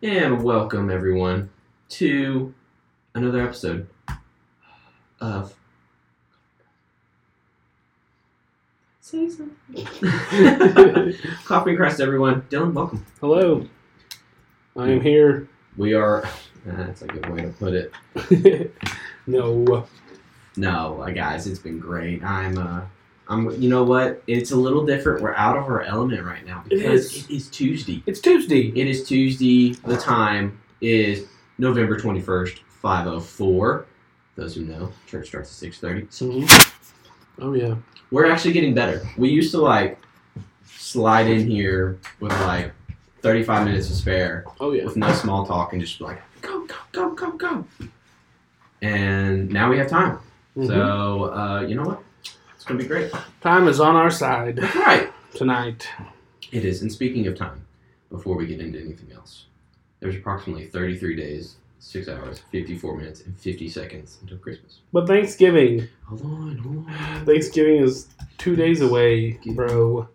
And welcome everyone to another episode of Say something. Coffee and Christ, everyone. Dylan, welcome. Hello. I am here. We are. That's a good way to put it. no. No, uh, guys, it's been great. I'm. uh I'm. You know what? It's a little different. We're out of our element right now because is. it is Tuesday. It's Tuesday. It is Tuesday. The time is November 21st, 504. Those who know, church starts at 6:30. Mhm. Oh yeah. We're actually getting better. We used to like slide in here with like 35 minutes to spare Oh yeah. with no small talk and just be like go go go go go. And now we have time. Mhm. So, uh, you know what? To be great. Time is on our side That's right. tonight. It is. And speaking of time, before we get into anything else, there's approximately 33 days, 6 hours, 54 minutes, and 50 seconds until Christmas. But Thanksgiving. Hold on, hold on. Thanksgiving is two days away, bro.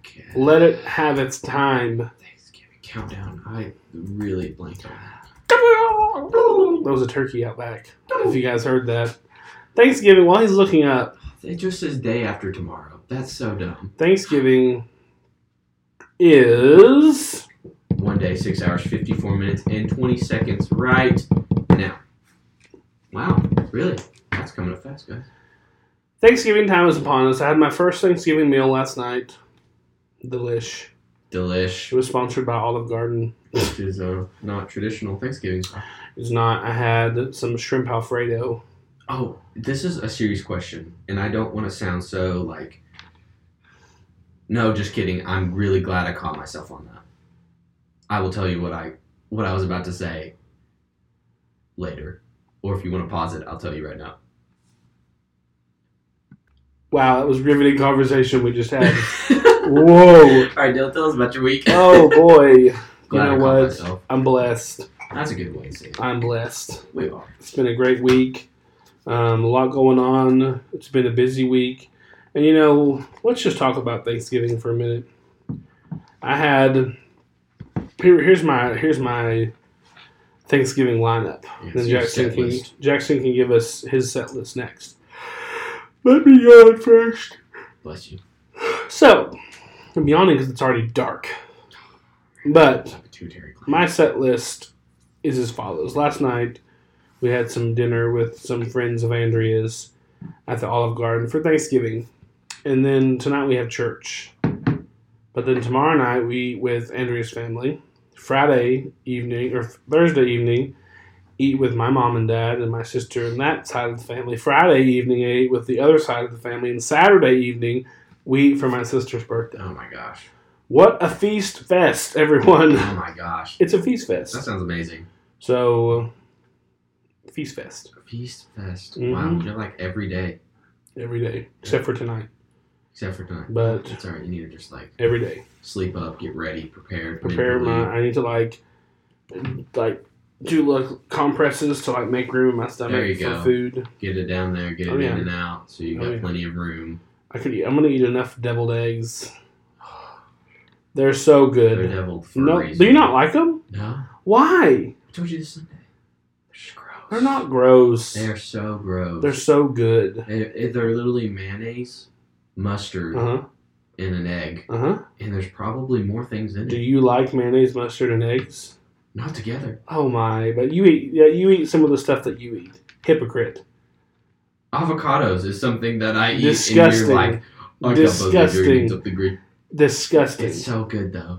Okay. Let it have its time. Thanksgiving countdown. I really blanked on that. There was a turkey out back. If you guys heard that. Thanksgiving, while he's looking up, It just says day after tomorrow. That's so dumb. Thanksgiving is One day, 6 hours, 54 minutes, and 20 seconds right now. Wow, really? That's coming up fast, guys. Thanksgiving time is upon us. I had my first Thanksgiving meal last night. Delish. Delish. It was sponsored by Olive Garden. Which is uh, not traditional Thanksgiving. It's not. I had some shrimp alfredo. Oh, this is a serious question, and I don't want to sound so like. No, just kidding. I'm really glad I caught myself on that. I will tell you what I what I was about to say later, or if you want to pause it, I'll tell you right now. Wow, that was riveting conversation we just had. All Whoa. right, Dylan, tell us about your week. Oh boy. You Glad I know what? myself. I'm blessed. That's a good way to say it. I'm blessed. We are. It's been a great week. Um, a lot going on. It's been a busy week. And you know, let's just talk about Thanksgiving for a minute. I had here, here's my here's my Thanksgiving lineup. Yeah, Then Jaxon can list. Jaxon can give us his set list next. Let me yawn first. Bless you. So I'm yawning because it's already dark. But Have a pituitary gland. my set list is as follows. Last night, we had some dinner with some friends of Andrea's at the Olive Garden for Thanksgiving. And then tonight we have church. But then tomorrow night we eat with Andrea's family. Friday evening, or Thursday evening, eat with my mom and dad and my sister and that side of the family. Friday evening, I eat with the other side of the family. And Saturday evening, we eat for my sister's birthday. Oh my gosh. What a feast fest, everyone! Oh my gosh. It's a feast fest. That sounds amazing. So, Feast Fest Feast fest. Mhm. Wow, you're like every day. every day, except for tonight. Except for tonight. But- it's alright. You need to just like Every day, sleep up, get ready, prepared. prepare my. I need to like, like, do like compresses to like make room in my stomach There you for go. food. get it down there, get it Oh, yeah. in and out, so you Oh, got yeah. plenty of room. I could. Eat, I'm gonna eat enough deviled eggs. They're so They're good. deviled for a No, reason. do you not like them? No, Why? I told you this Sunday. They're. They're not gross. They are so gross. They're so good. They, they're literally mayonnaise, mustard, Uh huh. and an egg, Uh huh. and there's probably more things in Do it. Do you like mayonnaise, mustard, and eggs? Not together. Oh my! But you eat. Yeah, you eat some of the stuff that you eat. Hypocrite. Avocados is something that I eat, Disgusting. like, I can't believe you're Disgusting. something green. Disgusting. It's so good though,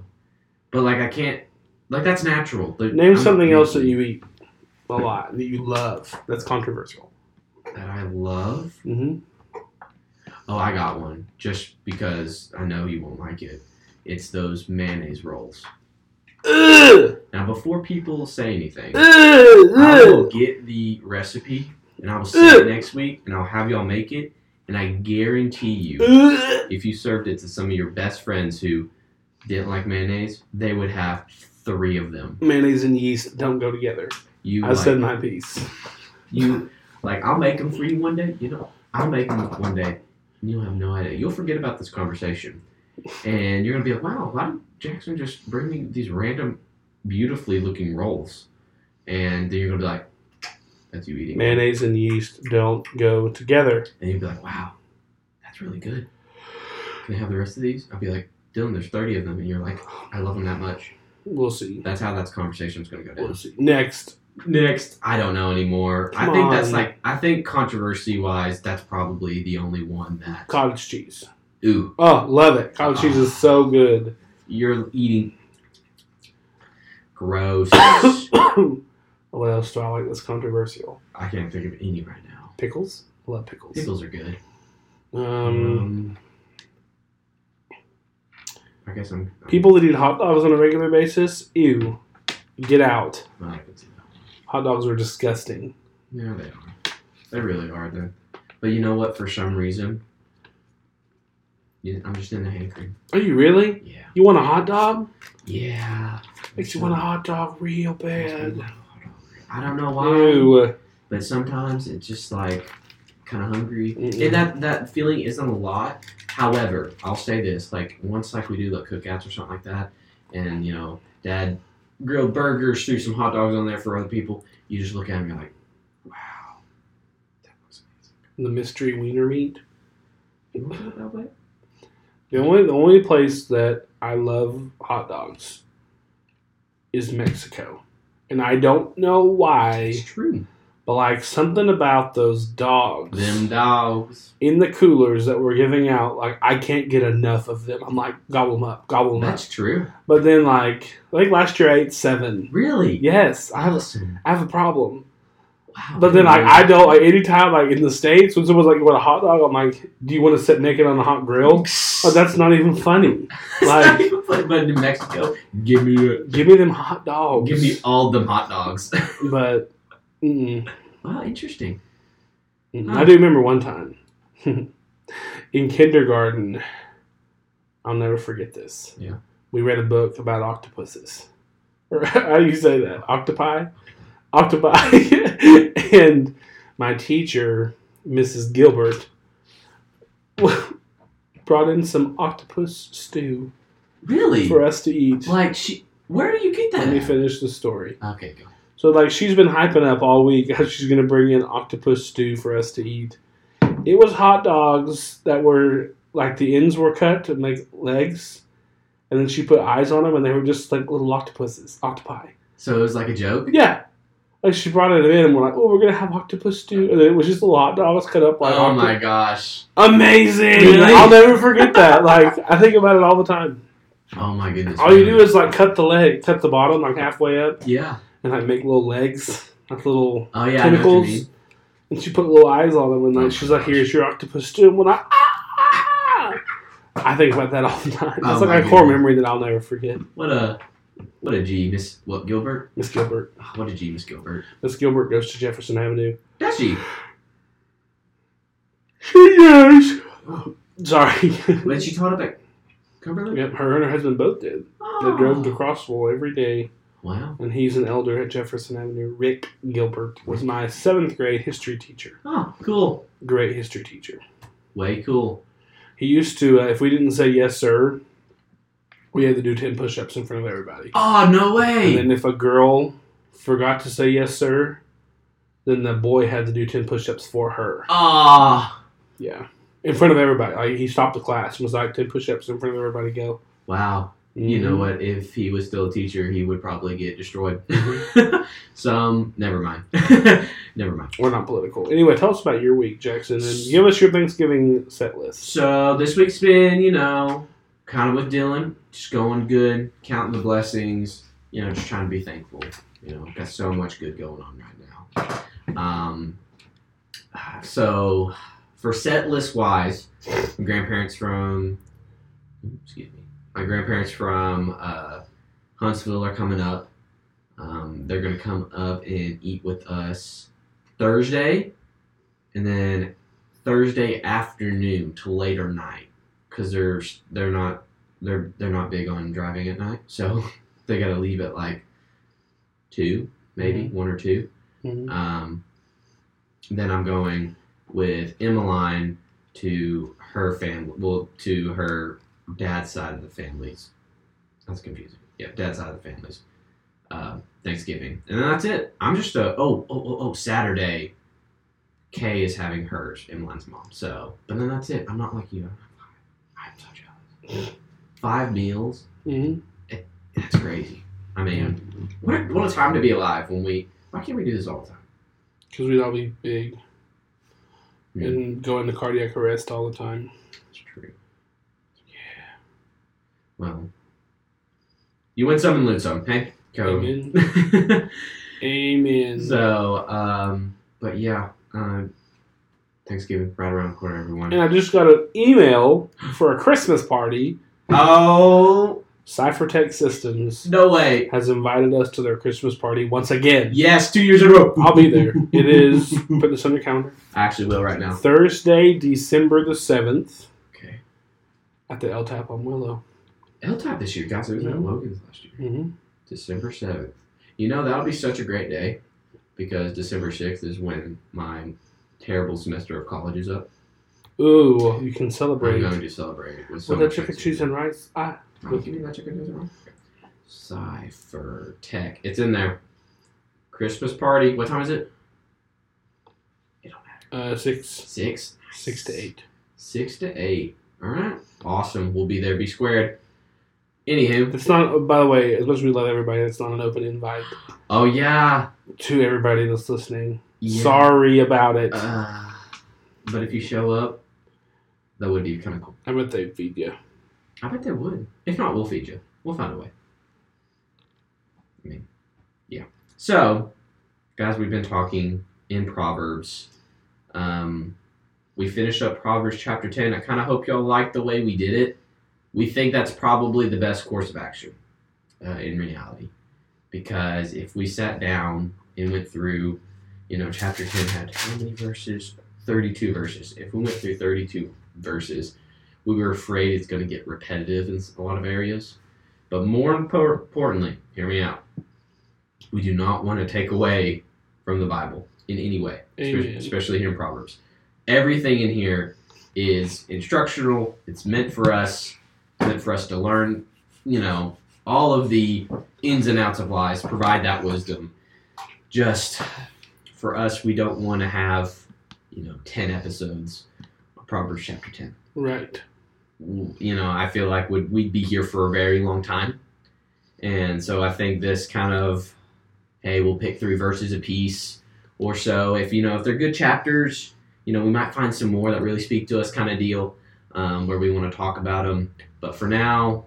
but like I can't. Like that's natural. They're- Name I'm something else that you eat a lot that you love. That's controversial. that I love. hmm Oh, I got one. Just because I know you won't like it. It's those mayonnaise rolls. Ugh! Now, before people say anything, I will get the recipe and I will see it next week and I'll have y'all make it. And I guarantee you, Ugh! if you served it to some of your best friends who didn't like mayonnaise, they would have three of them. Mayonnaise and yeast don't go together. You I like, said my piece. you like I'll make them for you one day. You know, I'll make them one day. You'll have no idea. You'll forget about this conversation, and you're gonna be like, "Wow, why did Jaxon just bring me these random beautifully looking rolls, and then you're gonna be like, "That's you eating." Mayonnaise and yeast don't go together. And you'd be like, "Wow, that's really good." Can I have the rest of these? I'd be like, "Dylan, there's 30 of them," and you're like, "I love them that much." We'll see. That's how that conversation's gonna go down. We'll see. Next, Next, I don't know anymore. I Come think that's like I think controversy wise, that's probably the only one that cottage cheese. ooh, Oh, love it. Cottage cheese is so good. you're eating gross. what else do I like that's controversial? I can't think of any right now. Pickles. I love pickles. Pickles are good. Um, Um, I guess I'm. people that eat hot dogs on a regular basis, ew, get out. Hot dogs are disgusting. Yeah, they are. They really are. Then, but you know what? For some reason, yeah, I'm just in the hankering. Are you really? Yeah. You want a hot dog? Yeah. Makes you want a hot dog real bad. I don't know why. Ew. but sometimes it's just like kind of hungry Mm-mm. and that that feeling isn't a lot however i'll say this like once like we do like cookouts or something like that and you know dad grilled burgers threw some hot dogs on there for other people you just look at them you're like wow that was amazing. The mystery wiener meat. amazing You want it that way? The only the only place that I love hot dogs is Mexico, and I don't know why, it's true but like something about those dogs them dogs in the coolers that we're giving out, like I can't get enough of them. I'm like gobble them up, gobble them up. that's true But then like like last year I ate seven. really Yes, I have a, awesome I have a problem. wow But then like I don't like anytime like in the states when someone's like you want a hot dog, I'm like, do you want to sit naked on a hot grill? Oh, that's not even funny. like like- but in mexico give me a, Give me them hot dogs. give me all them hot dogs But mm-mm, wow interesting mm-mm. Huh. I do remember one time in kindergarten. I'll never forget this. Yeah. We read a book about octopuses. How do you say that? Octopi? Octopi. and my teacher, Mrs. Gilbert, brought in some octopus stew Really? for us to eat. Like she? Where do you get that? Let me finish the story. Okay, go. So like she's been hyping up all week how she's gonna bring in octopus stew for us to eat. It was hot dogs that were like the ends were cut and like legs, and then she put eyes on them, and they were just like little octopuses, octopi. So it was like a joke. Yeah, like she brought it in, and we're like, oh, we're gonna have octopus stew, and it was just little hot dogs cut up like. oh octo- my gosh. Amazing! Really? I'll never forget that. Like I think about it all the time. Oh my goodness. All you do is like cut the leg, cut the bottom like halfway up, Yeah. And I make little legs, like little Oh yeah. I know what you tentacles. And she put little eyes on them, and like Oh she's like, "Here's your octopus stew." And when I, ah! I think about that all the time. Oh like a core memory that I'll never forget. What a what a G, Miss what Gilbert? Miss Gilbert. Oh, what a G, Miss Gilbert. Miss Gilbert goes to Jefferson Avenue. Does she? She does. Sorry. When she taught up at Cumberland? yep, her and her husband both did. They drove to Crossville every day, Wow. and he's an elder at Jefferson Avenue. Rick Gilbert was my seventh grade history teacher. Oh, cool. Great history teacher. Way cool. He used to, uh, if we didn't say yes, sir, we had to do 10 push ups in front of everybody. Oh no way. And then if a girl forgot to say yes, sir, then the boy had to do 10 push ups for her. Ah. Yeah. In front of everybody. Like, he stopped the class and was like, 10 push ups in front of everybody, go. wow. You know what? If he was still a teacher, he would probably get destroyed. Mm-hmm. Some, never mind. never mind. We're not political. Anyway, tell us about your week, Jaxon, and give us your Thanksgiving set list. So this week's been, you know, kind of with Dylan, just going good, counting the blessings, you know, just trying to be thankful. You know, got so much good going on right now. Um, so for set list wise, my grandparents from, excuse me, my grandparents from uh, Huntsville are coming up. Um, they're gonna come up and eat with us Thursday, and then Thursday afternoon to later night because they're they're not they're they're not big on driving at night, so they got to leave at like two, maybe one or two. Mhm. Um, then I'm going with Emmeline to her family, well, to her dad's side of the families. That's confusing. Yeah, dad's side of the families. uh, Thanksgiving, and then that's it. I'm just a oh oh oh, oh Saturday. Kay is having hers, Emmeline's mom. So, but then that's it. I'm not like you. I'm so jealous. Five meals. hmm That's crazy. I mean, what a, what a time to be alive when we. Why can't we do this all the time? Because we'd all be big Yeah. and go into cardiac arrest all the time. That's true. Well, you win some and lose some. Hey, go. Amen. Amen. so, um, but yeah, uh, Thanksgiving right around the corner, everyone. and I just got an email for a Christmas party. Oh Cyphertech Systems no way! has invited us to their Christmas party once again. Yes, two years in a row. I'll be there. It is, put this on your calendar, I actually will right now. Thursday, December the 7th Okay. at the L Tap on Willow. L type this year, guys. It was at Mhm. Logan's last year. hmm December 7th. You know, that'll be such a great day because December 6th is when my terrible semester of college is up. Ooh, you can I'm celebrate going to celebrate with so with the chicken cheese and rice. Ah, Oh, give me that chicken cheese and rice. Cipher Tech. It's in there. Christmas party. What time is it? It don't matter. uh, six, Six? six to eight. Six to eight. All right. Awesome. We'll be there. Be squared. Anywho. It's not. By the way, as much as we love everybody, it's not an open invite Oh, yeah. to everybody that's listening. yeah. Sorry about it. Uh, but if you show up, that would be kind of cool. I bet they feed you. I bet they would. If not, we'll feed you. We'll find a way. I mean, yeah. So, guys, we've been talking in Proverbs. Um, we finished up Proverbs chapter 10. I kind of hope y'all liked the way we did it. We think that's probably the best course of action uh, in reality. Because if we sat down and went through, you know, chapter 10 had how many verses? 32 verses. If we went through 32 verses, we were afraid it's going to get repetitive in a lot of areas. But more importantly, hear me out. We do not want to take away from the Bible in any way, Amen. especially here in Proverbs. Everything in here is instructional. It's meant for us, meant for us to learn, you know, all of the ins and outs of lives, provide that wisdom. Just for us, we don't want to have, you know, 10 episodes of Proverbs chapter 10 Right. you know, I feel like would we'd be here for a very long time. And so I think this kind of, hey, we'll pick three verses a piece or so. If you know, if they're good chapters, you know, we might find some more that really speak to us, kind of deal, um, where we want to talk about them. But for now,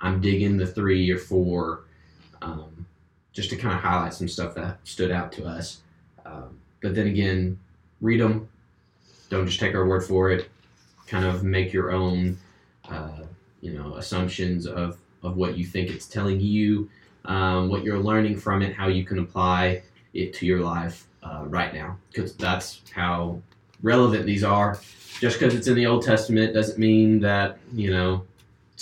I'm digging the three or four, um, just to kind of highlight some stuff that stood out to us. Um, but then again, read them. Don't just take our word for it. Kind of make your own uh, you know assumptions of of what you think it's telling you, um, what you're learning from it, how you can apply it to your life uh, right now, because that's how relevant these are. Just because it's in the Old Testament doesn't mean that you know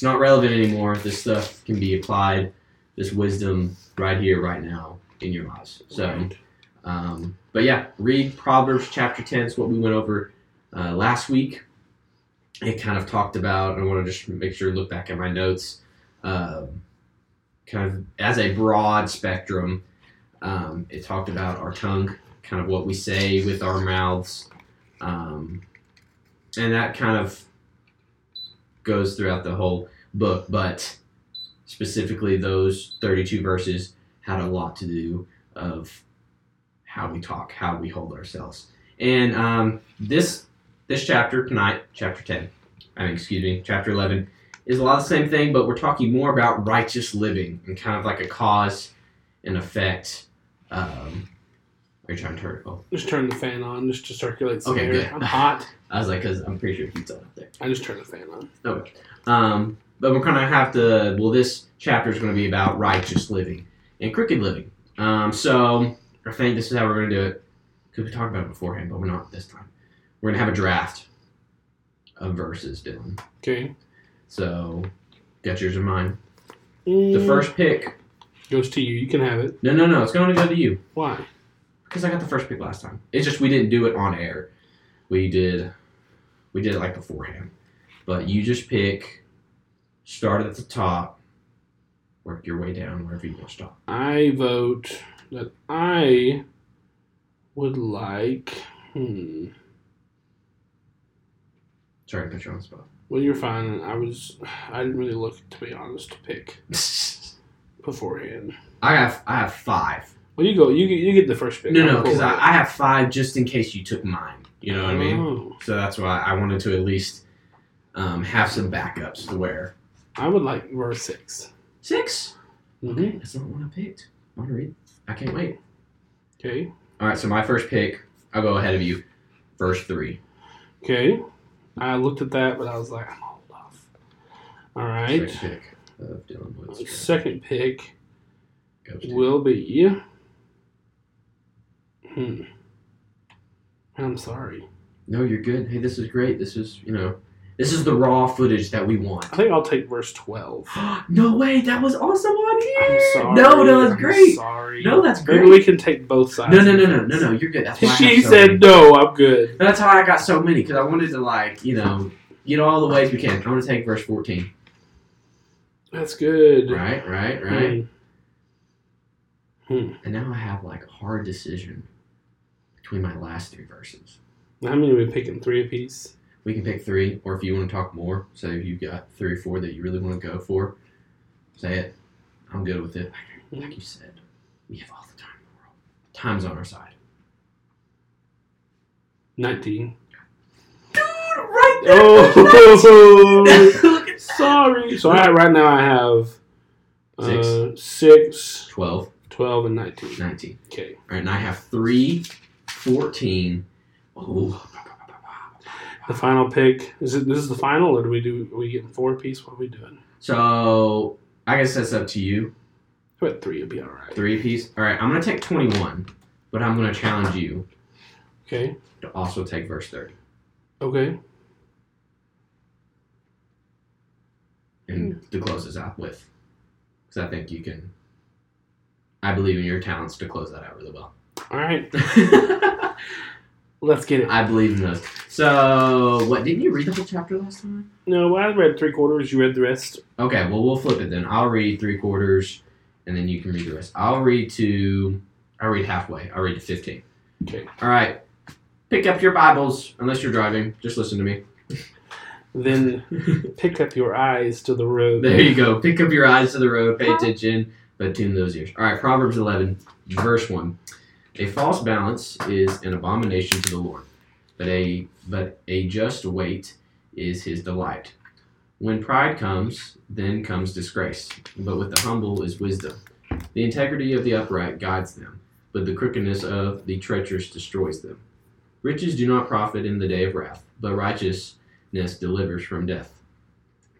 it's not relevant anymore. This stuff can be applied, this wisdom right here, right now in your lives. So. Right. Um, but yeah, read Proverbs chapter 10. It's what we went over uh, last week. It kind of talked about, I want to just make sure look back at my notes, um, kind of as a broad spectrum. Um, it talked about our tongue, kind of what we say with our mouths. Um, and that kind of goes throughout the whole book, but specifically those 32 verses had a lot to do of how we talk, how we hold ourselves. And um, this this chapter tonight, chapter ten, I mean, excuse me, chapter eleven, is a lot of the same thing, but we're talking more about righteous living and kind of like a cause and effect. Um, you trying to turn it off? Just turn the fan on just to circulate some Okay, air. good. I'm hot. I was like, because I'm pretty sure it heats up there. I just turned the fan on. Okay. Um, but we're gonna have to. Well, this chapter is going to be about righteous living and crooked living. Um, so I think this is how we're going to do it because we talked about it beforehand, but we're not this time. We're going to have a draft of verses, Dylan. Okay. So got yours in mind. The Mm, first pick. goes to you. You can have it. No, no, no. It's going to go to you Why? Because I got the first pick last time. It's just we didn't do it on air. We did. We did it like beforehand. But you just pick. Start at the top. work your way down wherever you want to stop. I vote that I would like. Hmm. Sorry to put you on the spot. Well, you're fine. I was. I didn't really look, to be honest, to pick beforehand. I have I have five. Well, you go. You get. You get the first pick. No, no, because I. I have five just in case you took mine. You know what I mean? Oh. So that's why I wanted to at least um, have some backups to where I would like verse 6 six. Mm-hmm. Okay, that's not one I picked. I want to read. I can't wait. Okay. All right, so my first pick. I'll go ahead of you. Verse three. Okay. I looked at that, but I was like, I'm hold off. All right. Second pick of Dylan Woods. Second pick will be. Hmm. I'm sorry. No, you're good. Hey, this is great. This is you know, this is the raw footage that we want. I think I'll take verse 12. no way, that was awesome on here. I'm sorry. No, no, that's I'm great. sorry. No, that's Maybe great. we can take both sides. No, no, no, no, no, no. You're good. She so said many. no. I'm good. That's how I got so many because I wanted to like you know get all the ways we can. I'm gonna take verse 14. That's good. Right, right, right. Hmm. And now I have like a hard decision between my last three verses. How many are we picking? Three apiece? We can pick three, or if you want to talk more, say if you've got three or four that you really want to go for, say it. I'm good with it. Like you said, we have all the time in the world. Time's on our side. 19. Dude, right Oh, Look at sorry. So I, right now I have uh, 6, 12, 12, and 19. 19. Okay. All right, and I have 3, 14. Oh, The final pick. Is it? This is the final, or do we do? Are we getting four apiece? What are we doing? so I guess that's up to you. I bet three would be all right. Three piece. All right, I'm gonna take 21, but I'm gonna challenge you Okay. to also take verse 30 Okay. and to close this out with, because I think you can. I believe in your talents to close that out really well. All right. Let's get it. I believe in those. So, what didn't you read the whole chapter last time? No, I read three quarters. You read the rest. Okay, well we'll flip it then. I'll read three quarters, and then you can read the rest. I'll read to. I'll read halfway. I'll read to fifteen. Okay. All right. Pick up your Bibles, unless you're driving. Just listen to me. Then pick up your eyes to the road. There you go. Pick up your eyes to the road. Pay attention, but tune those ears. All right. Proverbs eleven, verse one. A false balance is an abomination to the Lord, but a but a just weight is His delight. When pride comes, then comes disgrace, but with the humble is wisdom. The integrity of the upright guides them, but the crookedness of the treacherous destroys them. Riches do not profit in the day of wrath, but righteousness delivers from death.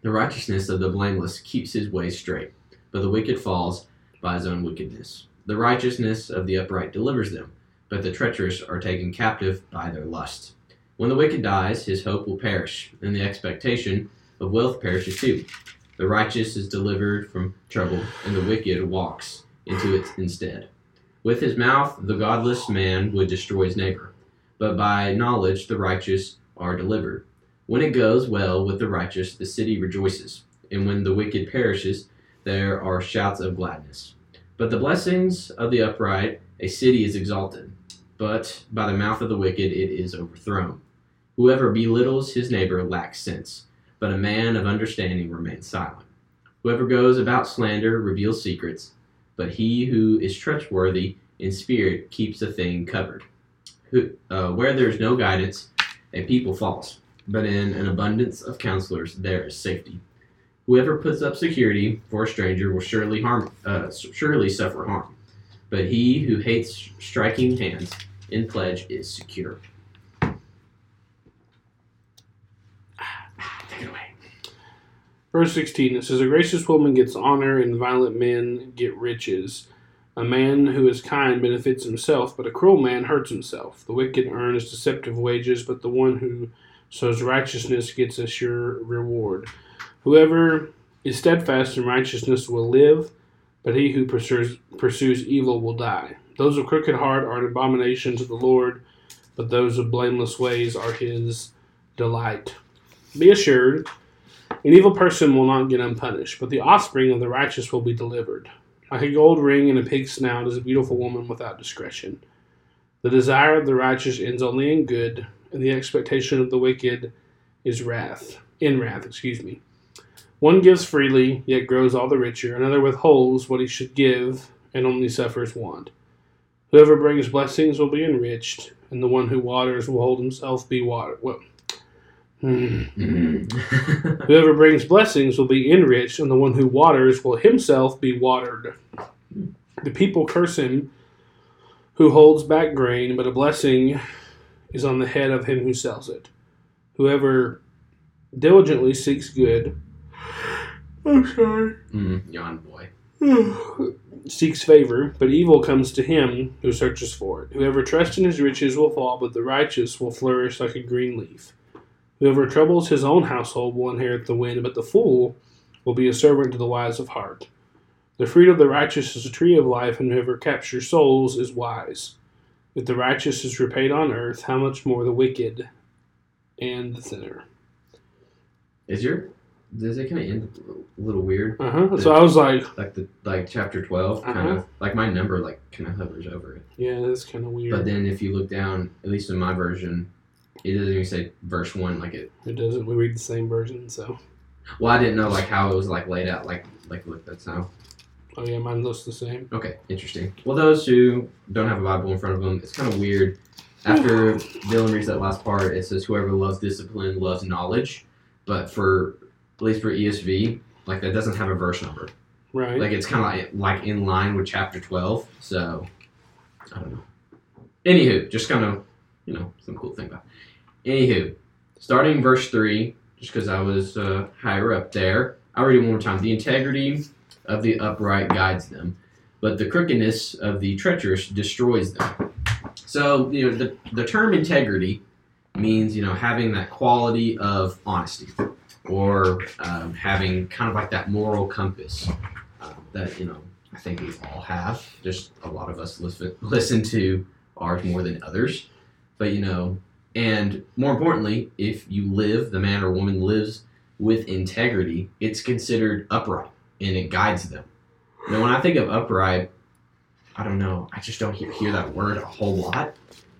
The righteousness of the blameless keeps his way straight, but the wicked falls by his own wickedness. The righteousness of the upright delivers them, but the treacherous are taken captive by their lust. When the wicked dies, his hope will perish, and the expectation of wealth perishes too. The righteous is delivered from trouble, and the wicked walks into it instead. With his mouth, the godless man would destroy his neighbor, but by knowledge the righteous are delivered. When it goes well with the righteous, the city rejoices, and when the wicked perishes, there are shouts of gladness. But the blessings of the upright, a city is exalted, but by the mouth of the wicked it is overthrown. Whoever belittles his neighbor lacks sense, but a man of understanding remains silent. Whoever goes about slander reveals secrets, but he who is trustworthy in spirit keeps a thing covered. Who, uh, where there is no guidance, a people falls, but in an abundance of counselors there is safety. Whoever puts up security for a stranger will surely harm, uh, surely suffer harm, but he who hates striking hands in pledge is secure. Take it away. Verse 16, it says, A gracious woman gets honor, and violent men get riches. A man who is kind benefits himself, but a cruel man hurts himself. The wicked earns deceptive wages, but the one who sows righteousness gets a sure reward. Whoever is steadfast in righteousness will live, but he who pursues, pursues evil will die. Those of crooked heart are an abomination to the Lord, but those of blameless ways are his delight. Be assured An evil person will not get unpunished, but the offspring of the righteous will be delivered. Like a gold ring in a pig's snout is a beautiful woman without discretion. The desire of the righteous ends only in good, and the expectation of the wicked is wrath. In wrath, excuse me. One gives freely, yet grows all the richer. Another withholds what he should give, and only suffers want. Whoever brings blessings will be enriched, and the one who waters will hold himself be watered. Well, hmm. Whoever brings blessings will be enriched, and the one who waters will himself be watered. The people curse him who holds back grain, but a blessing is on the head of him who sells it. Whoever diligently seeks good, I'm sorry, Mm, yawn boy. seeks favor, but evil comes to him who searches for it. Whoever trusts in his riches will fall, but the righteous will flourish like a green leaf. Whoever troubles his own household will inherit the wind, but the fool will be a servant to the wise of heart. The fruit of the righteous is a tree of life, and whoever captures souls is wise. If the righteous is repaid on earth, how much more the wicked and the sinner? Is your does it kind of end a little weird? Uh huh. So I was like, Like the like chapter 12 kind Uh-huh. of like my number like kind of hovers over it. yeah, that's kind of weird. But then if you look down, at least in my version, it doesn't even say verse one like it. it doesn't. We read the same version, so. Well, I didn't know like how it was like laid out. Like like look that's how. Oh yeah, mine looks the same. Okay, interesting. Well, those who don't have a Bible in front of them, it's kind of weird. After Dylan reads that last part, it says, "Whoever loves discipline loves knowledge," but for at least for ESV, like that doesn't have a verse number. Right. Like it's kind of like like in line with chapter twelve. So I don't know. Anywho, just kind of you know some cool thing about. It. Anywho, starting verse three, just because I was uh, higher up there, I'll read it one more time. The integrity of the upright guides them, but the crookedness of the treacherous destroys them. So you know the the term integrity means you know having that quality of honesty, or um, having kind of like that moral compass uh, that you know I think we all have. Just a lot of us listen to ours more than others, but you know, and more importantly, if you live, the man or woman lives with integrity, it's considered upright and it guides them. Now, when I think of upright, I don't know, I just don't hear, hear that word a whole lot,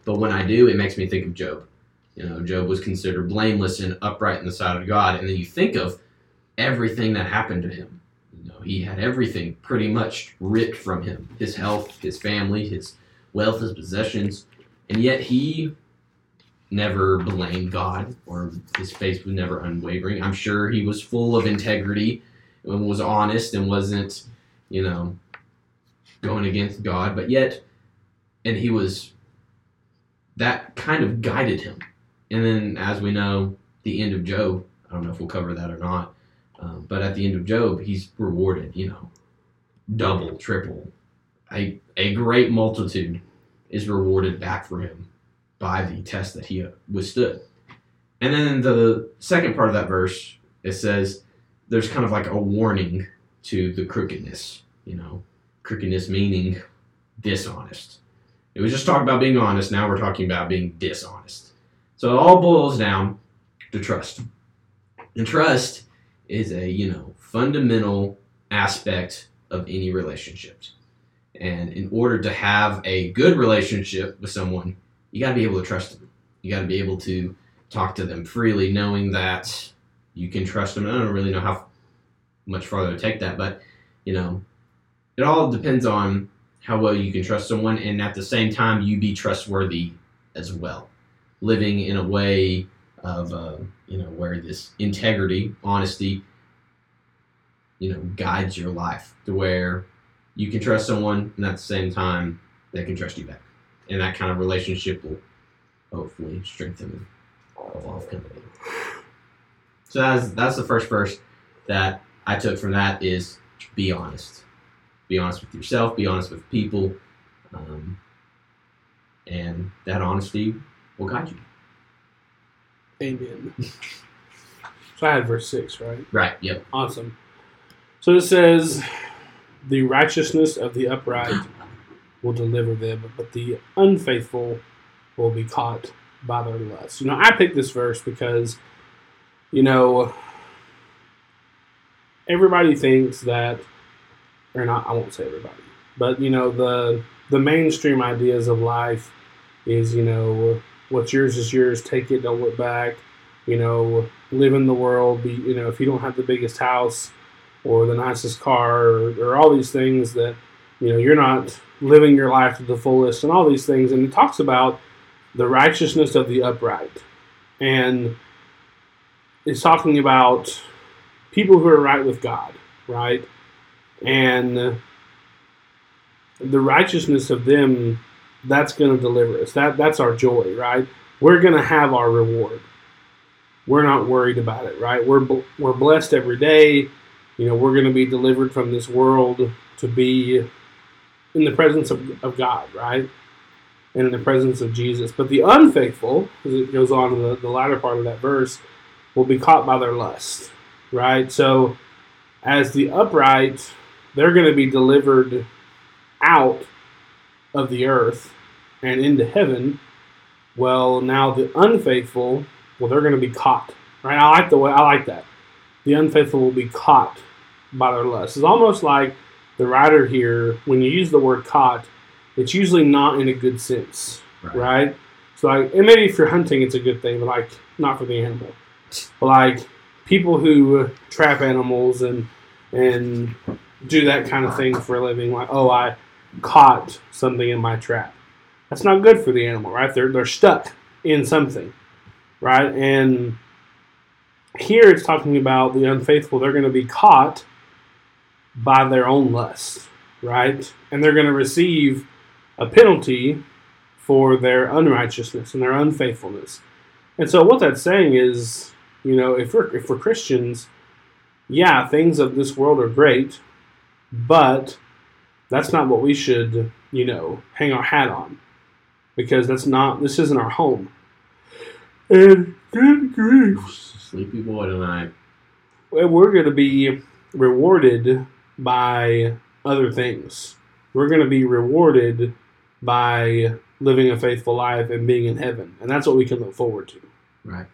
but when I do, it makes me think of Job. You know, Job was considered blameless and upright in the sight of God, and then you think of everything that happened to him. You know, he had everything pretty much ripped from him his health, his family, his wealth, his possessions, and yet he never blamed God or his faith was never unwavering. I'm sure he was full of integrity and was honest and wasn't, you know, going against God, but yet, and he was, that kind of guided him. And then, as we know, the end of Job, I don't know if we'll cover that or not, um, but at the end of Job, he's rewarded, you know, double, triple. A, a great multitude is rewarded back for him by the test that he withstood. And then the second part of that verse, it says there's kind of like a warning to the crookedness, you know, crookedness meaning dishonest. It was just talking about being honest, now we're talking about being dishonest. So it all boils down to trust. And trust is a, you know, fundamental aspect of any relationships. And in order to have a good relationship with someone, you got to be able to trust them. You got to be able to talk to them freely, knowing that you can trust them. I don't really know how much farther to take that, but you know, it all depends on how well you can trust someone, and at the same time, you be trustworthy as well, living in a way of uh, you know where this integrity, honesty, you know, guides your life to where you can trust someone, and at the same time, they can trust you back and that kind of relationship will hopefully strengthen and evolve company. So that's that's the first verse that I took from that is be honest. Be honest with yourself. Be honest with people, um, and that honesty will guide you. Amen. so I had verse 6, right? Right. Yep. Awesome. So it says, The righteousness of the upright will deliver them, but the unfaithful will be caught by their lust. You know, I picked this verse because, you know, everybody thinks that, or not. I won't say everybody, but you know the the mainstream ideas of life is you know what's yours is yours. Take it, don't look back. You know, live in the world. Be you know if you don't have the biggest house or the nicest car or, or all these things that you know you're not living your life to the fullest and all these things. And it talks about the righteousness of the upright and it's talking about people who are right with God, right? And the righteousness of them that's going to deliver us. That that's our joy, right? We're going to have our reward. We're not worried about it, right? We're we're blessed every day. You know, we're going to be delivered from this world to be in the presence of, of God, right? And in the presence of Jesus. But the unfaithful, as it goes on in the, the latter part of that verse, will be caught by their lust, right? So, as the upright, they're going to be delivered out of the earth and into heaven. Well, now the unfaithful, well, they're going to be caught, right? I like the way I like that. The unfaithful will be caught by their lust. It's almost like the writer here, when you use the word caught, it's usually not in a good sense, right? right? So, like, and maybe if you're hunting, it's a good thing, but like not for the animal like people who trap animals and and do that kind of thing for a living. Like, oh, I caught something in my trap. That's not good for the animal, right? They're they're stuck in something, right? And here it's talking about the unfaithful. They're going to be caught by their own lust, right? And they're going to receive a penalty for their unrighteousness and their unfaithfulness. And so what that's saying is you know, if we're if we're Christians, yeah, things of this world are great, but that's not what we should, you know, hang our hat on. Because that's not this isn't our home. And good grief. Sleepy boy tonight. We're gonna be rewarded by other things. We're gonna be rewarded by living a faithful life and being in heaven. And that's what we can look forward to. Right.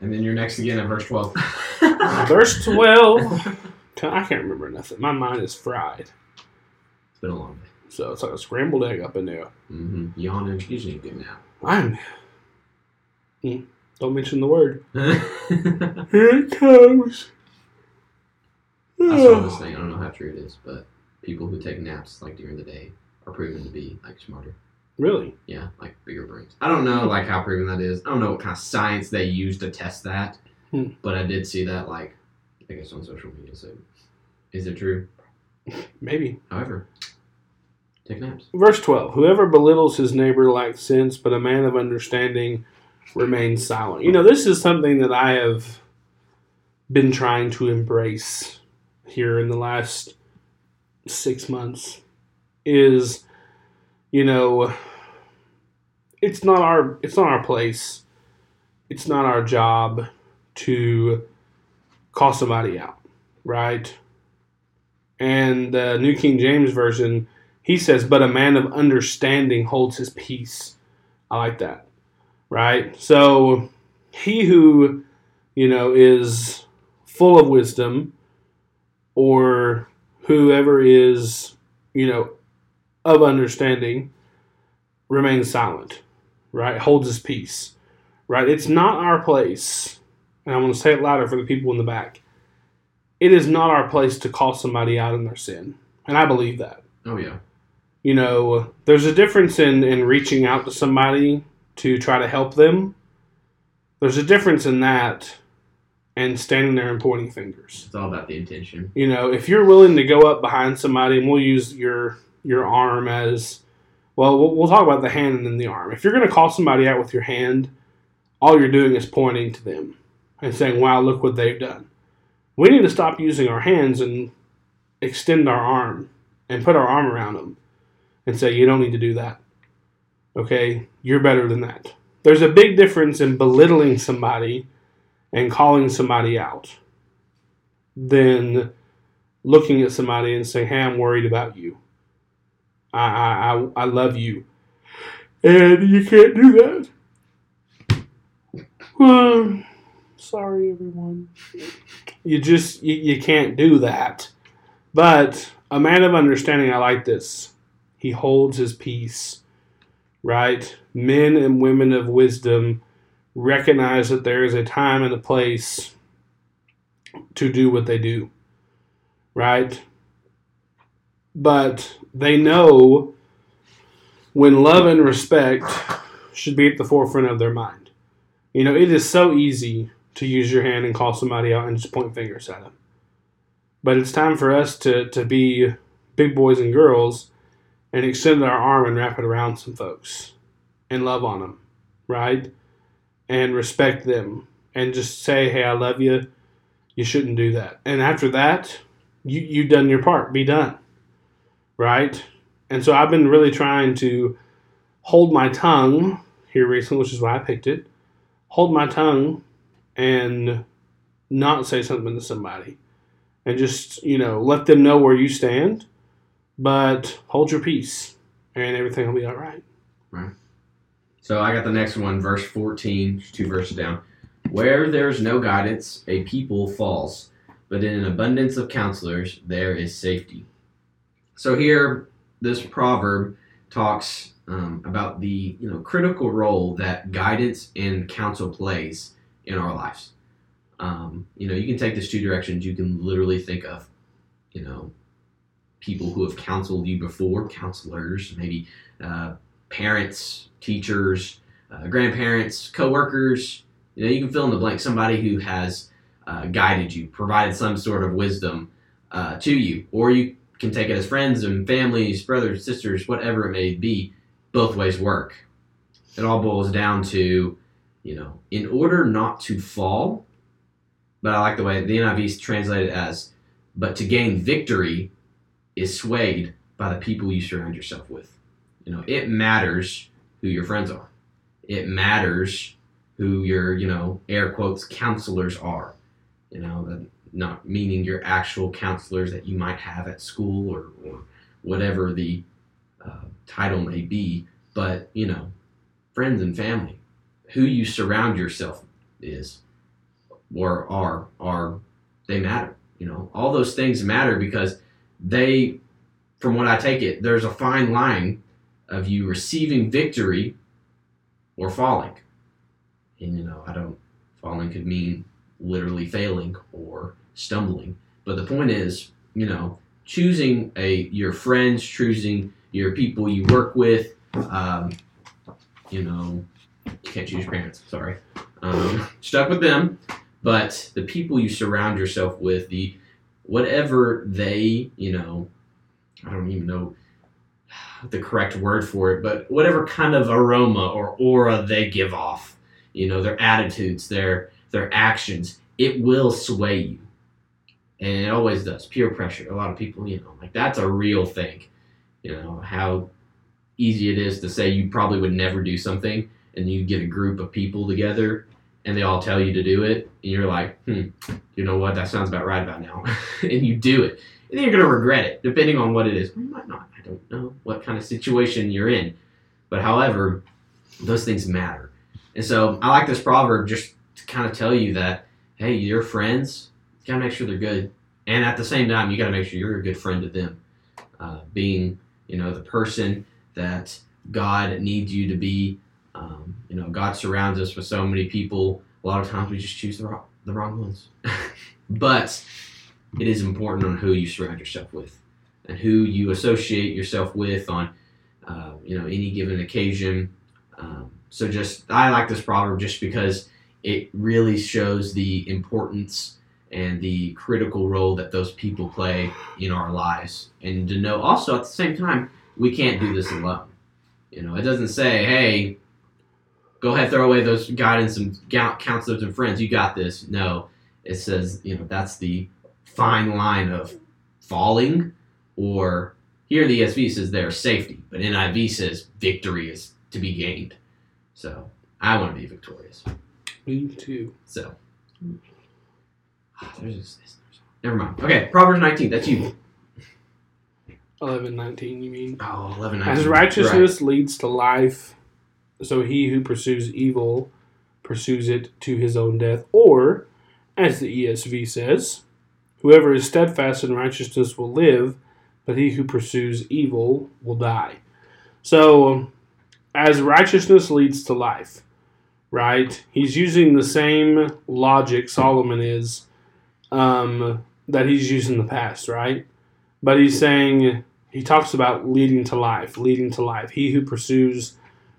And then you're next again at verse 12. verse 12. I can't remember nothing. My mind is fried. It's been a long day. So it's like a scrambled egg up in there. Mm-hmm. Yawning. Usually a good nap. I'm. Mm, don't mention the word. Here it comes. I saw this thing. I don't know how true it is, but people who take naps like during the day are proven to be like smarter. Really? Yeah, like bigger brains. I don't know like how proven that is. I don't know what kind of science they use to test that, hmm. but I did see that like I guess on social media. So, is it true? Maybe. However, take naps. Verse twelve: Whoever belittles his neighbor lacks sense, but a man of understanding remains silent. You know, this is something that I have been trying to embrace here in the last six months. Is you know it's not our it's not our place. It's not our job to call somebody out, right? And the New King James Version, he says, But a man of understanding holds his peace. I like that, right? So he who, you know, is full of wisdom, or whoever is, you know, of understanding, remains silent right? Holds his peace, right? It's not our place, and I'm going to say it louder for the people in the back. It is not our place to call somebody out in their sin, and I believe that. Oh yeah. You know, there's a difference in in reaching out to somebody to try to help them. There's a difference in that and standing there and pointing fingers. It's all about the intention. You know, if you're willing to go up behind somebody, and we'll use your your arm as well, we'll talk about the hand and then the arm. If you're going to call somebody out with your hand, all you're doing is pointing to them and saying, wow, look what they've done. We need to stop using our hands and extend our arm and put our arm around them and say, you don't need to do that. Okay? You're better than that. There's a big difference in belittling somebody and calling somebody out than looking at somebody and saying, hey, I'm worried about you. I, I, I love you. And you can't do that. Sorry, everyone. You just you, you can't do that. But a man of understanding, I like this. He holds his peace. Right? Men and women of wisdom recognize that there is a time and a place to do what they do. Right? But they know when love and respect should be at the forefront of their mind. You know, it is so easy to use your hand and call somebody out and just point fingers at them. But it's time for us to, to be big boys and girls and extend our arm and wrap it around some folks and love on them, right? And respect them and just say, hey, I love you. You shouldn't do that. And after that, you, you've done your part. Be done, right? And so I've been really trying to hold my tongue here recently, which is why I picked it. Hold my tongue and not say something to somebody and just, you know, let them know where you stand, but hold your peace and everything will be all right. Right. So I got the next one, verse 14, two verses down. Where there's no guidance, a people falls, but in an abundance of counselors, there is safety. So here, this proverb talks um, about the you know critical role that guidance and counsel plays in our lives. Um, you know, you can take this two directions. You can literally think of, you know, people who have counseled you before, counselors, maybe uh, parents, teachers, uh, grandparents, coworkers. You know, you can fill in the blank. Somebody who has uh, guided you, provided some sort of wisdom uh, to you, or you can take it as friends and families, brothers, sisters, whatever it may be. Both ways work. It all boils down to, you know, in order not to fall. But I like the way the NIV is translated as, but to gain victory is swayed by the people you surround yourself with. You know, it matters who your friends are. It matters who your, you know, air quotes counselors are. You know, not meaning your actual counselors that you might have at school or, or whatever the uh, title may be, but you know, friends and family, who you surround yourself is or are are they matter. You know, all those things matter because they, from what I take it, there's a fine line of you receiving victory or falling. And you know, I don't falling could mean literally failing or stumbling. But the point is, you know, choosing a your friends, choosing your people you work with. Um, you know, you can't choose your parents. Sorry, um, stuck with them. But the people you surround yourself with, the whatever they, you know, I don't even know the correct word for it, but whatever kind of aroma or aura they give off, you know, their attitudes, their their actions, it will sway you. And it always does. Peer pressure. A lot of people, you know, like that's a real thing. You know, how easy it is to say you probably would never do something and you get a group of people together and they all tell you to do it and you're like, hmm, you know what, that sounds about right about now. and you do it. And then you're gonna regret it, depending on what it is. You might not. I don't know what kind of situation you're in. But however, those things matter. And so I like this proverb just to kind of tell you that hey, your friends, you gotta make sure they're good, and at the same time, you gotta make sure you're a good friend to them. Uh, being, you know, the person that God needs you to be. Um, you know, God surrounds us with so many people. A lot of times we just choose the wrong, the wrong ones. but it is important on who you surround yourself with and who you associate yourself with on, uh, you know, any given occasion. Um, so just, I like this proverb just because it really shows the importance and the critical role that those people play in our lives. And to know also at the same time, we can't do this alone. You know, it doesn't say, hey, go ahead, throw away those guidance and counselors and friends. You got this. No, it says, you know, that's the fine line of falling or here the ESV says there's safety, but NIV says victory is to be gained. So I want to be victorious. Me too. So, ah, there's just, never mind. Okay, Proverbs 19, that's you. 11, 19, you mean? Oh, 11, 19. As righteousness right. leads to life, so he who pursues evil pursues it to his own death, or, as the ESV says, whoever is steadfast in righteousness will live, but he who pursues evil will die. So, as righteousness leads to life, right? He's using the same logic Solomon is um, that he's used in the past, right? But he's saying, he talks about leading to life, leading to life. He who pursues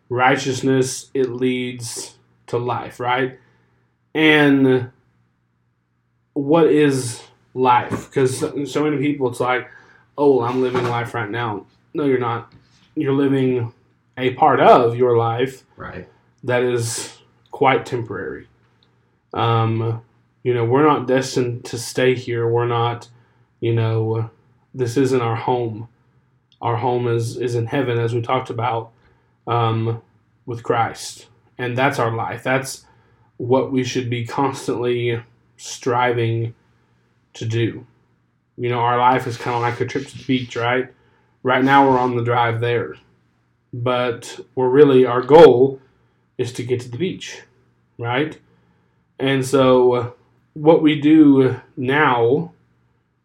righteousness, it leads to life, right? And what is life? Because so many people, it's like, oh, I'm living life right now. No, you're not. You're living a part of your life Right. that is quite temporary. Um, you know, we're not destined to stay here. We're not, you know, this isn't our home. Our home is is in heaven, as we talked about um, with Christ, and that's our life. That's what we should be constantly striving to do. You know, our life is kind of like a trip to the beach, right? Right now, we're on the drive there, but we're really our goal is to get to the beach, right? And so, what we do now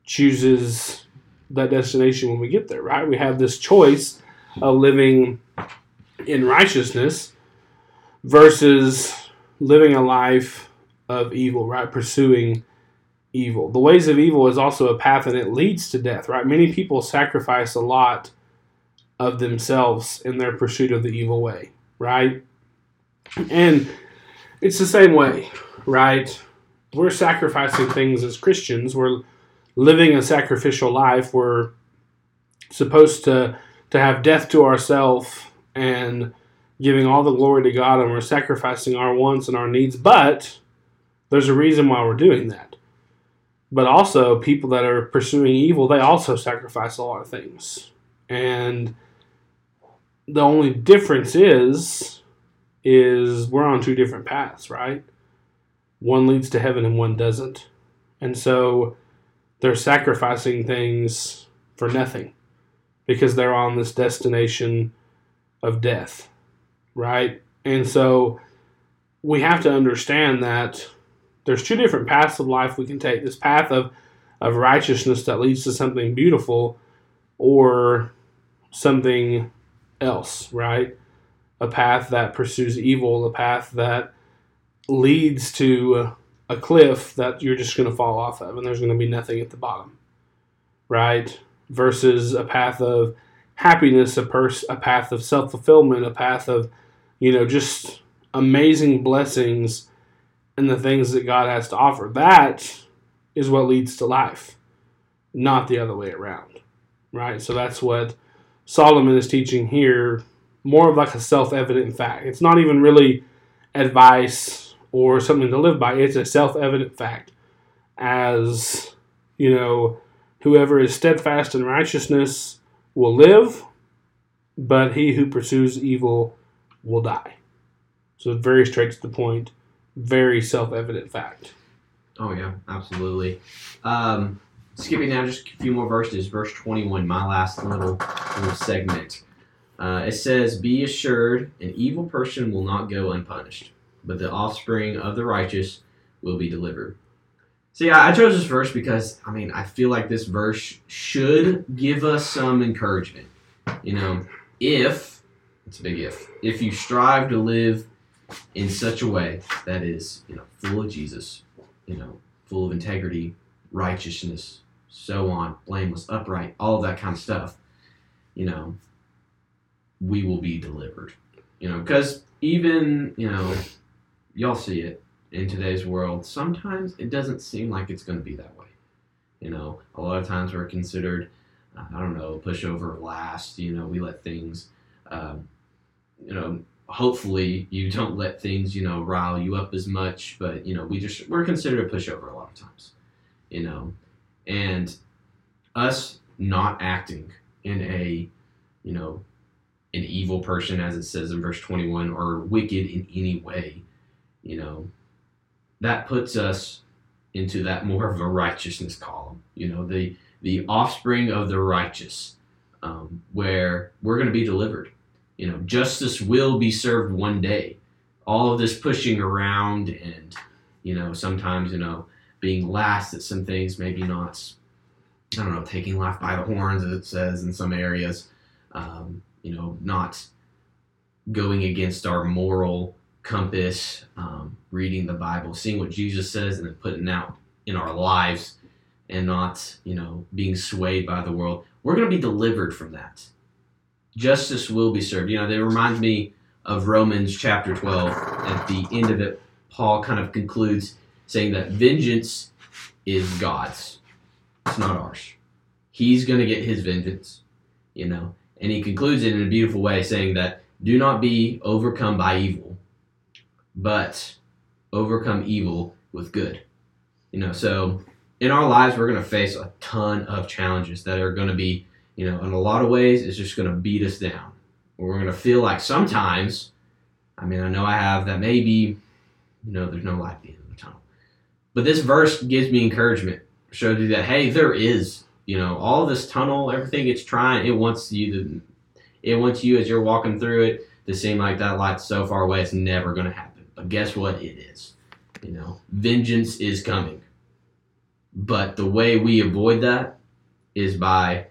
chooses that destination when we get there, right? We have this choice of living in righteousness versus living a life of evil, right? Pursuing evil. The ways of evil is also a path and it leads to death, right? Many people sacrifice a lot of themselves in their pursuit of the evil way, right? And it's the same way, right? We're sacrificing things as Christians. We're living a sacrificial life. We're supposed to to have death to ourselves and giving all the glory to God and we're sacrificing our wants and our needs, but there's a reason why we're doing that. But also people that are pursuing evil, they also sacrifice a lot of things. And the only difference is is we're on two different paths, right? One leads to heaven and one doesn't. And so they're sacrificing things for nothing because they're on this destination of death, right? And so we have to understand that there's two different paths of life we can take this path of, of righteousness that leads to something beautiful or something else, right? A path that pursues evil, a path that leads to a cliff that you're just going to fall off of and there's going to be nothing at the bottom, right? Versus a path of happiness, a, pers- a path of self fulfillment, a path of, you know, just amazing blessings and the things that God has to offer. That is what leads to life, not the other way around, right? So that's what Solomon is teaching here, more of like a self evident fact. It's not even really advice or something to live by, it's a self evident fact. As, you know, whoever is steadfast in righteousness will live, but he who pursues evil will die. So, very straight to the point, very self evident fact. Oh yeah, absolutely. Um, skipping now just a few more verses. Verse twenty-one, my last little little segment. Uh, it says, "Be assured, an evil person will not go unpunished, but the offspring of the righteous will be delivered." See, I, I chose this verse because I mean I feel like this verse should give us some encouragement. You know, if it's a big if, if you strive to live in such a way that is, you know, full of Jesus, you know, full of integrity, righteousness, so on, blameless, upright, all that kind of stuff, you know, we will be delivered. You know, because even, you know, y'all see it in today's world, sometimes it doesn't seem like it's going to be that way. You know, a lot of times we're considered, I don't know, pushover last. You know, we let things, um, you know, hopefully you don't let things you know rile you up as much but you know we just we're considered a pushover a lot of times you know and us not acting in a you know an evil person as it says in verse 21 or wicked in any way you know that puts us into that more of a righteousness column you know the the offspring of the righteous um, where we're going to be delivered. You know, justice will be served one day. All of this pushing around and you know sometimes you know being last at some things maybe not i don't know taking life by the horns as it says in some areas um, you know not going against our moral compass um, reading the bible seeing what jesus says and then putting out in our lives and not you know being swayed by the world we're going to be delivered from that justice will be served you know they remind me of Romans chapter 12, at the end of it, Paul kind of concludes saying that vengeance is God's. It's not ours. He's going to get his vengeance, you know. And he concludes it in a beautiful way saying that do not be overcome by evil, but overcome evil with good. You know, so in our lives, we're going to face a ton of challenges that are going to be, you know, in a lot of ways, it's just going to beat us down we're going to feel like sometimes, I mean, I know I have that maybe, you know, there's no light at the end of the tunnel. But this verse gives me encouragement, shows you that, hey, there is, you know, all this tunnel, everything it's trying, it wants you to, it wants you as you're walking through it to seem like that light's so far away, it's never going to happen. But guess what? It is. You know, vengeance is coming. But the way we avoid that is by,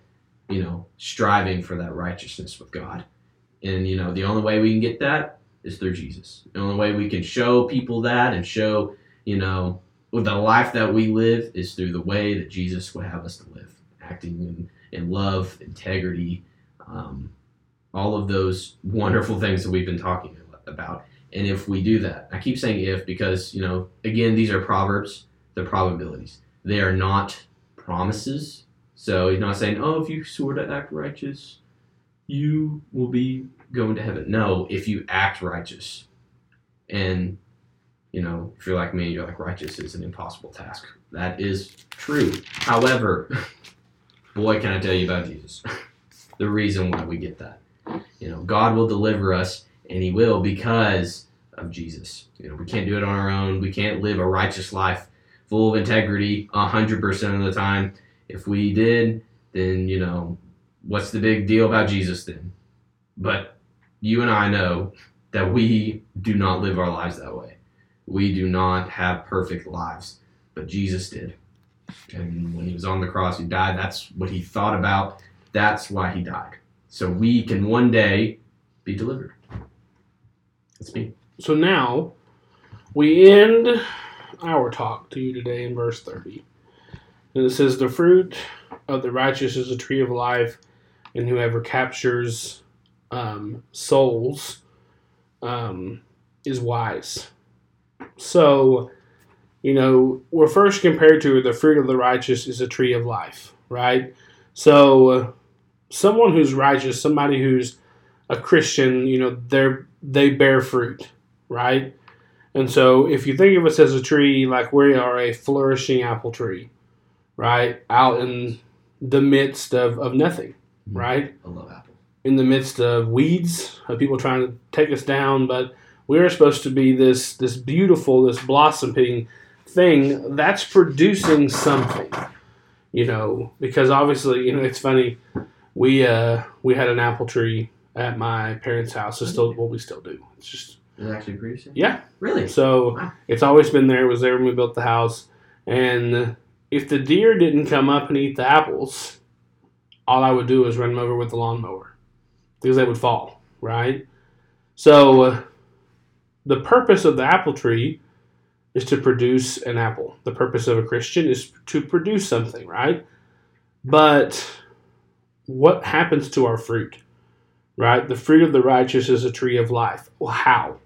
you know, striving for that righteousness with God. And you know, the only way we can get that is through Jesus. The only way we can show people that and show, you know, the life that we live is through the way that Jesus would have us to live, acting in, in love, integrity, um, all of those wonderful things that we've been talking about. And if we do that, I keep saying if because, you know, again, these are proverbs, they're probabilities. They are not promises. So he's not saying, oh, if you sort of act righteous, you will be going to heaven. No, if you act righteous. And, you know, if you're like me, you're like, righteous is an impossible task. That is true. However, boy, can I tell you about Jesus. the reason why we get that. You know, God will deliver us, and He will because of Jesus. You know, we can't do it on our own. We can't live a righteous life full of integrity 100% of the time. If we did, then, you know, what's the big deal about Jesus then? But you and I know that we do not live our lives that way. We do not have perfect lives, but Jesus did. And when he was on the cross, he died. That's what he thought about. That's why he died. So we can one day be delivered. That's me. So now we end our talk to you today in verse 30. And it says, The fruit of the righteous is a tree of life and whoever captures um, souls um, is wise. So, you know, we're first compared to the fruit of the righteous is a tree of life, right? So, uh, someone who's righteous, somebody who's a Christian, you know, they're they bear fruit, right? And so, if you think of us as a tree, like we are a flourishing apple tree, right, out in the midst of, of nothing, Mm-hmm. right? I love Apple. In the midst of weeds, of people trying to take us down, but we are supposed to be this this beautiful, this blossoming thing that's producing something. You know, because obviously, you know, it's funny. We uh we had an apple tree at my parents' house. It's still what we still do. It's just it's actually pretty Yeah. Really? So wow. it's always been there. It was there when we built the house. And if the deer didn't come up and eat the apples, all I would do is run them over with the lawnmower because they would fall, right? So, uh, the purpose of the apple tree is to produce an apple. The purpose of a Christian is to produce something, right? But what happens to our fruit? Right? The fruit of the righteous is a tree of life. Well, how?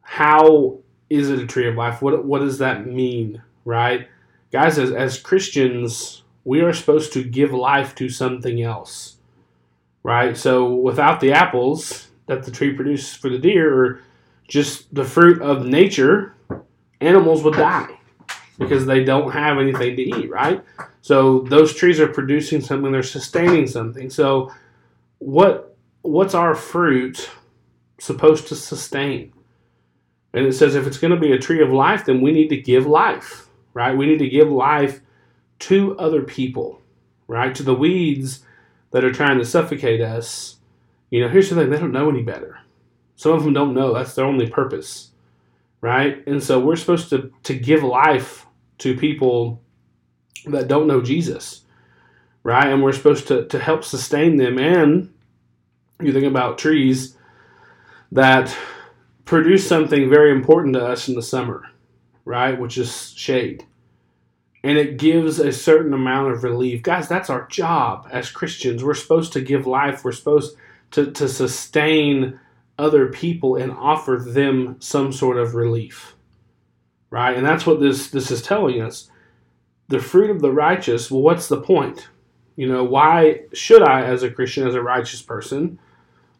How is it a tree of life? What, what does that mean, right? Guys, as, as Christians, we are supposed to give life to something else, right? So without the apples that the tree produces for the deer, or just the fruit of nature, animals would die because they don't have anything to eat, right? So those trees are producing something, they're sustaining something. So what what's our fruit supposed to sustain? And it says if it's going to be a tree of life, then we need to give life, right? We need to give life to other people, right? To the weeds that are trying to suffocate us. You know, here's the thing they don't know any better. Some of them don't know. That's their only purpose. Right? And so we're supposed to, to give life to people that don't know Jesus. Right? And we're supposed to, to help sustain them. And you think about trees that produce something very important to us in the summer, right? Which is shade. And it gives a certain amount of relief. Guys, that's our job as Christians. We're supposed to give life, we're supposed to, to sustain other people and offer them some sort of relief. Right? And that's what this this is telling us. The fruit of the righteous, well, what's the point? You know, why should I, as a Christian, as a righteous person,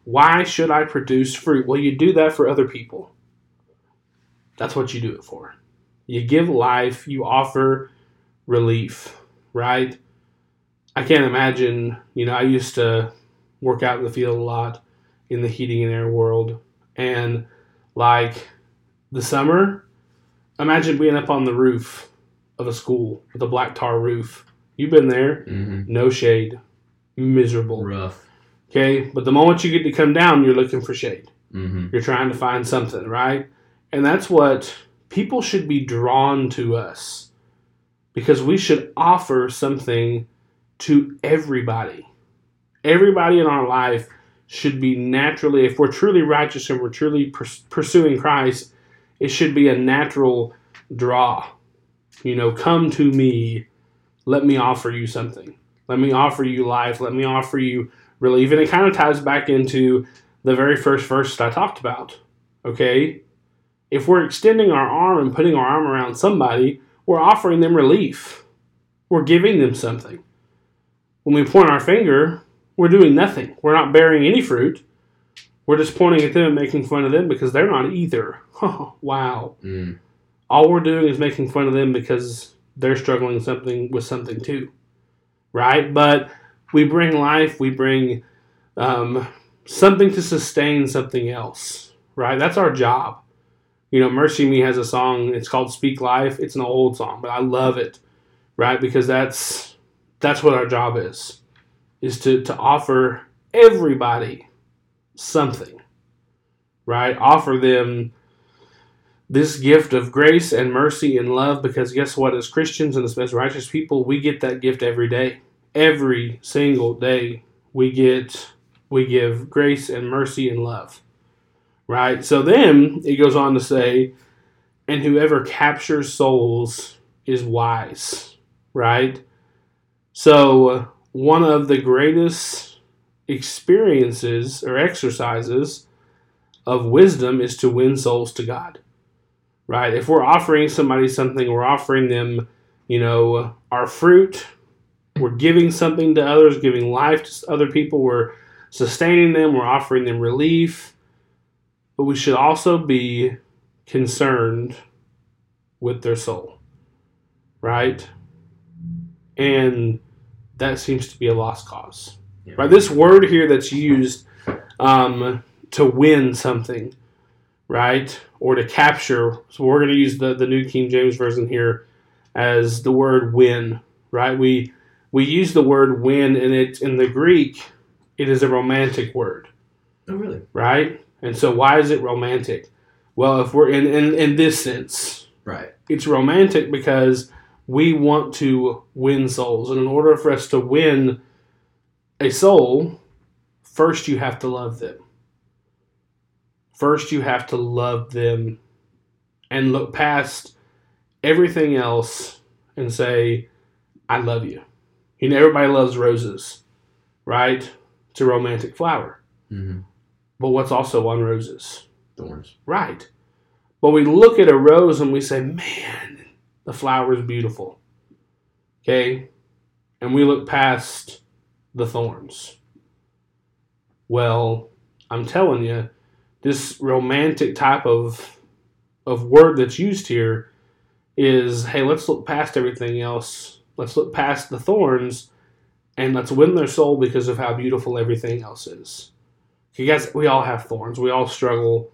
why should I produce fruit? Well, you do that for other people. That's what you do it for. You give life, you offer relief, right? I can't imagine, you know, I used to work out in the field a lot in the heating and air world. And like the summer, imagine being up on the roof of a school with a black tar roof. You've been there, Mm-hmm. no shade, miserable. Rough. Okay, but the moment you get to come down, you're looking for shade. Mm-hmm. You're trying to find something, right? And that's what people should be drawn to us because we should offer something to everybody. Everybody in our life should be naturally, if we're truly righteous and we're truly purs- pursuing Christ, it should be a natural draw. You know, come to me, let me offer you something. Let me offer you life. Let me offer you relief. And it kind of ties back into the very first verse that I talked about. Okay? If we're extending our arm and putting our arm around somebody, we're offering them relief. We're giving them something. When we point our finger, we're doing nothing. We're not bearing any fruit. We're just pointing at them and making fun of them because they're not either. wow. Mm. All we're doing is making fun of them because they're struggling something with something too. Right? But we bring life, we bring um, something to sustain something else. Right? That's our job. You know, MercyMe has a song. It's called "Speak Life." It's an old song, but I love it, right? Because that's that's what our job is, is to to offer everybody something, right? Offer them this gift of grace and mercy and love. Because guess what? As Christians and as righteous people, we get that gift every day, every single day. We get we give grace and mercy and love right? So then it goes on to say, and whoever captures souls is wise, right? So one of the greatest experiences or exercises of wisdom is to win souls to God, right? If we're offering somebody something, we're offering them, you know, our fruit. We're giving something to others, giving life to other people. We're sustaining them. We're offering them relief but we should also be concerned with their soul, right? And that seems to be a lost cause, Yeah. right? This word here that's used um, to win something, right, or to capture. So we're going to use the the New King James version here as the word win, right? We we use the word win, and it in the Greek, it is a romantic word Oh, really? right? And so why is it romantic? Well, if we're in, in, in this sense, Right. it's romantic because we want to win souls. And in order for us to win a soul, first you have to love them. First you have to love them and look past everything else and say, I love you. You know, everybody loves roses, right? It's a romantic flower. Mm-hmm. But what's also on roses? Thorns. Right. But we look at a rose and we say, man, the flower is beautiful. Okay? And we look past the thorns. Well, I'm telling you, this romantic type of of word that's used here is hey, let's look past everything else. Let's look past the thorns and let's win their soul because of how beautiful everything else is. You guys, we all have thorns. We all struggle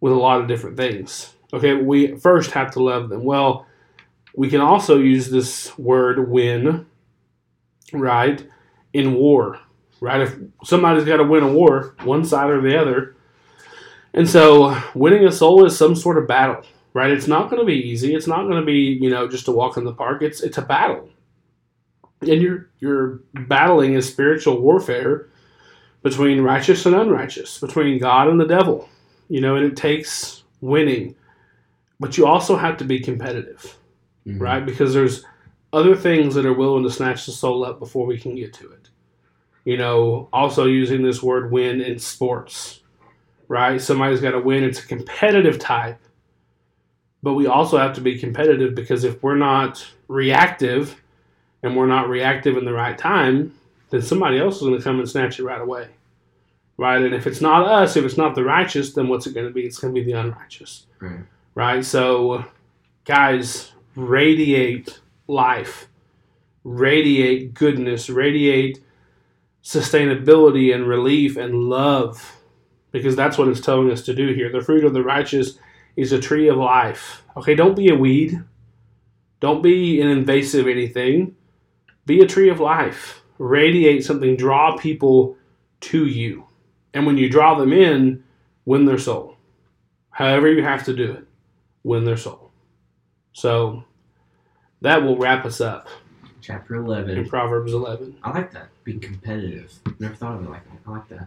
with a lot of different things. Okay, we first have to love them. Well, we can also use this word win, right, in war, right? If somebody's got to win a war, one side or the other, And so, winning a soul is some sort of battle, right? It's not going to be easy. It's not going to be, you know, just a walk in the park. It's it's a battle, and you're you're battling a spiritual warfare between righteous and unrighteous, between God and the devil, you know, and it takes winning, but you also have to be competitive, Mhm. right? Because there's other things that are willing to snatch the soul up before we can get to it. You know, also using this word win in sports, right? Somebody's got to win. It's a competitive type. But we also have to be competitive because if we're not reactive and we're not reactive in the right time, then somebody else is going to come and snatch it right away. Right? And if it's not us, if it's not the righteous, then what's it going to be? It's going to be the unrighteous. Right. Right? So, guys, radiate life, radiate goodness, radiate sustainability and relief and love because that's what it's telling us to do here. The fruit of the righteous is a tree of life. Okay, don't be a weed. Don't be an invasive anything. Be a tree of life. Radiate something, draw people to you. And when you draw them in, win their soul. However, you have to do it, win their soul. So that will wrap us up Chapter in 11. Proverbs 11. I like that. Being competitive. Never thought of it like that. I like that.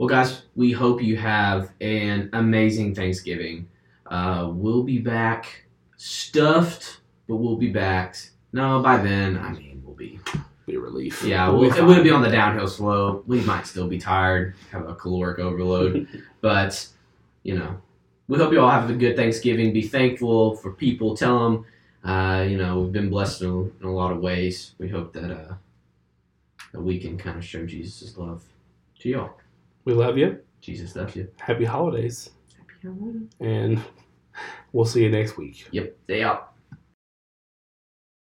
Well, guys, we hope you have an amazing Thanksgiving. Uh, we'll be back stuffed, but we'll be back. No, by then, I mean, we'll be. Be a relief. Yeah, We'll we'll, will be on the downhill slope. We might still be tired, have a caloric overload, but, you know, we hope you all have a good Thanksgiving. Be thankful for people. Tell them, uh, you know, we've been blessed in, in a lot of ways. We hope that uh, that we can kind of show Jesus' love to y'all. We love you. Jesus loves you. Happy holidays. Happy Halloween. And we'll see you next week. Yep. Stay out.